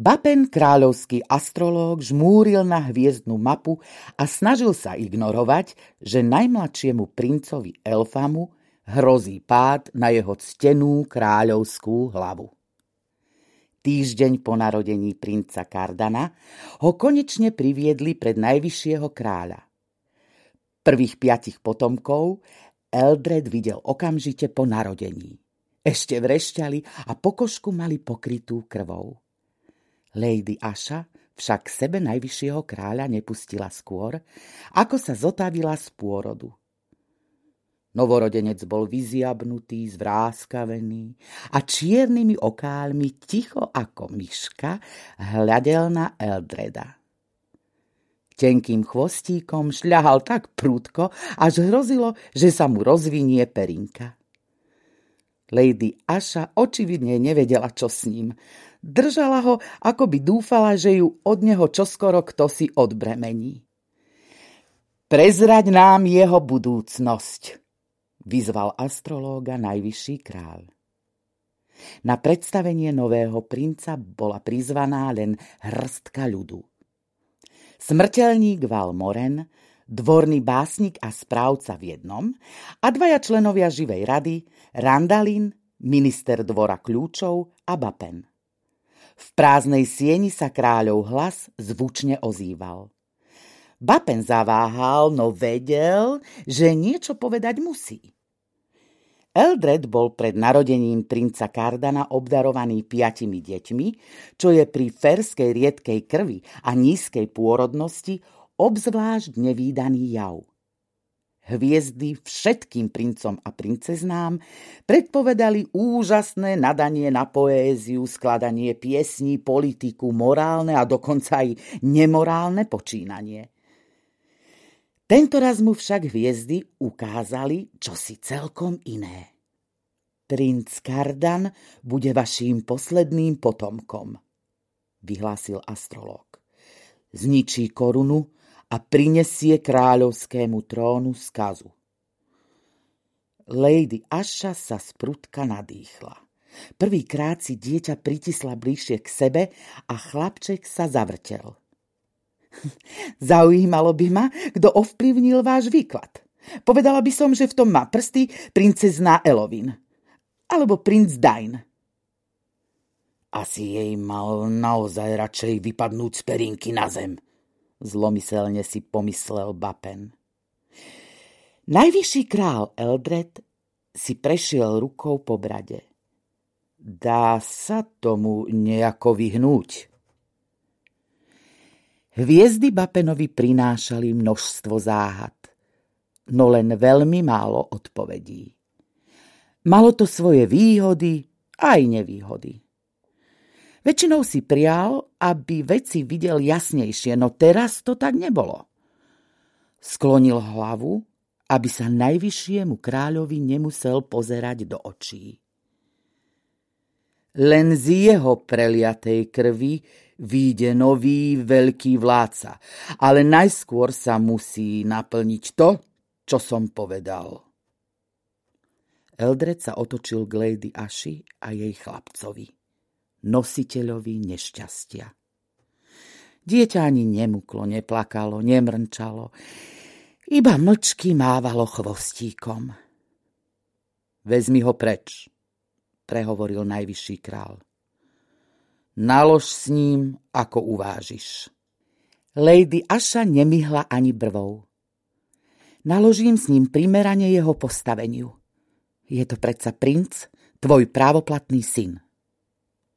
Bapen, kráľovský astrológ, žmúril na hviezdnu mapu a snažil sa ignorovať, že najmladšiemu princovi Elfamu hrozí pád na jeho ctenú kráľovskú hlavu. Týždeň po narodení princa Kardana ho konečne priviedli pred najvyššieho kráľa. Prvých piatich potomkov Eldred videl okamžite po narodení. Ešte vrešťali a pokožku mali pokrytú krvou. Lady Asha však sebe najvyššieho kráľa nepustila skôr, ako sa zotavila z pôrodu. Novorodenec bol vyziabnutý, zvráskavený a čiernymi okálmi ticho ako myška hľadel na Eldreda. Tenkým chvostíkom šľahal tak prúdko, až hrozilo, že sa mu rozvinie perinka. Lady Asha očividne nevedela, čo s ním. Držala ho, ako by dúfala, že ju od neho čoskoro kto si odbremení. Prezrať nám jeho budúcnosť, vyzval astrológa najvyšší kráľ. Na predstavenie nového princa bola prizvaná len hrstka ľudu. Smrteľník Val Moren, dvorný básnik a správca v jednom a dvaja členovia živej rady, Randalin, minister dvora kľúčov a Bapen. V prázdnej sieni sa kráľov hlas zvučne ozýval. Bapen zaváhal, no vedel, že niečo povedať musí. Eldred bol pred narodením princa Kardana obdarovaný piatimi deťmi, čo je pri ferskej riedkej krvi a nízkej pôrodnosti obzvlášť nevýdaný jav hviezdy všetkým princom a princeznám, predpovedali úžasné nadanie na poéziu, skladanie piesní, politiku, morálne a dokonca aj nemorálne počínanie. Tento raz mu však hviezdy ukázali čosi celkom iné. Princ Kardan bude vaším posledným potomkom, vyhlásil astrolog. Zničí korunu, a prinesie kráľovskému trónu skazu. Lady Asha sa z prudka nadýchla. Prvýkrát si dieťa pritisla bližšie k sebe a chlapček sa zavrtel. Zaujímalo by ma, kto ovplyvnil váš výklad. Povedala by som, že v tom má prsty princezná Elovin. Alebo princ Dain. Asi jej mal naozaj radšej vypadnúť z perinky na zem – zlomyselne si pomyslel Bapen. Najvyšší král Eldred si prešiel rukou po brade. Dá sa tomu nejako vyhnúť. Hviezdy Bapenovi prinášali množstvo záhad, no len veľmi málo odpovedí. Malo to svoje výhody aj nevýhody. Väčšinou si prial, aby veci videl jasnejšie, no teraz to tak nebolo. Sklonil hlavu, aby sa najvyššiemu kráľovi nemusel pozerať do očí. Len z jeho preliatej krvi výjde nový veľký vládca, ale najskôr sa musí naplniť to, čo som povedal. Eldred sa otočil k Lady Aši a jej chlapcovi nositeľovi nešťastia. Dieťa ani nemuklo, neplakalo, nemrnčalo, iba mlčky mávalo chvostíkom. Vezmi ho preč, prehovoril najvyšší král. Nalož s ním, ako uvážiš. Lady Aša nemihla ani brvou. Naložím s ním primerane jeho postaveniu. Je to predsa princ, tvoj právoplatný syn.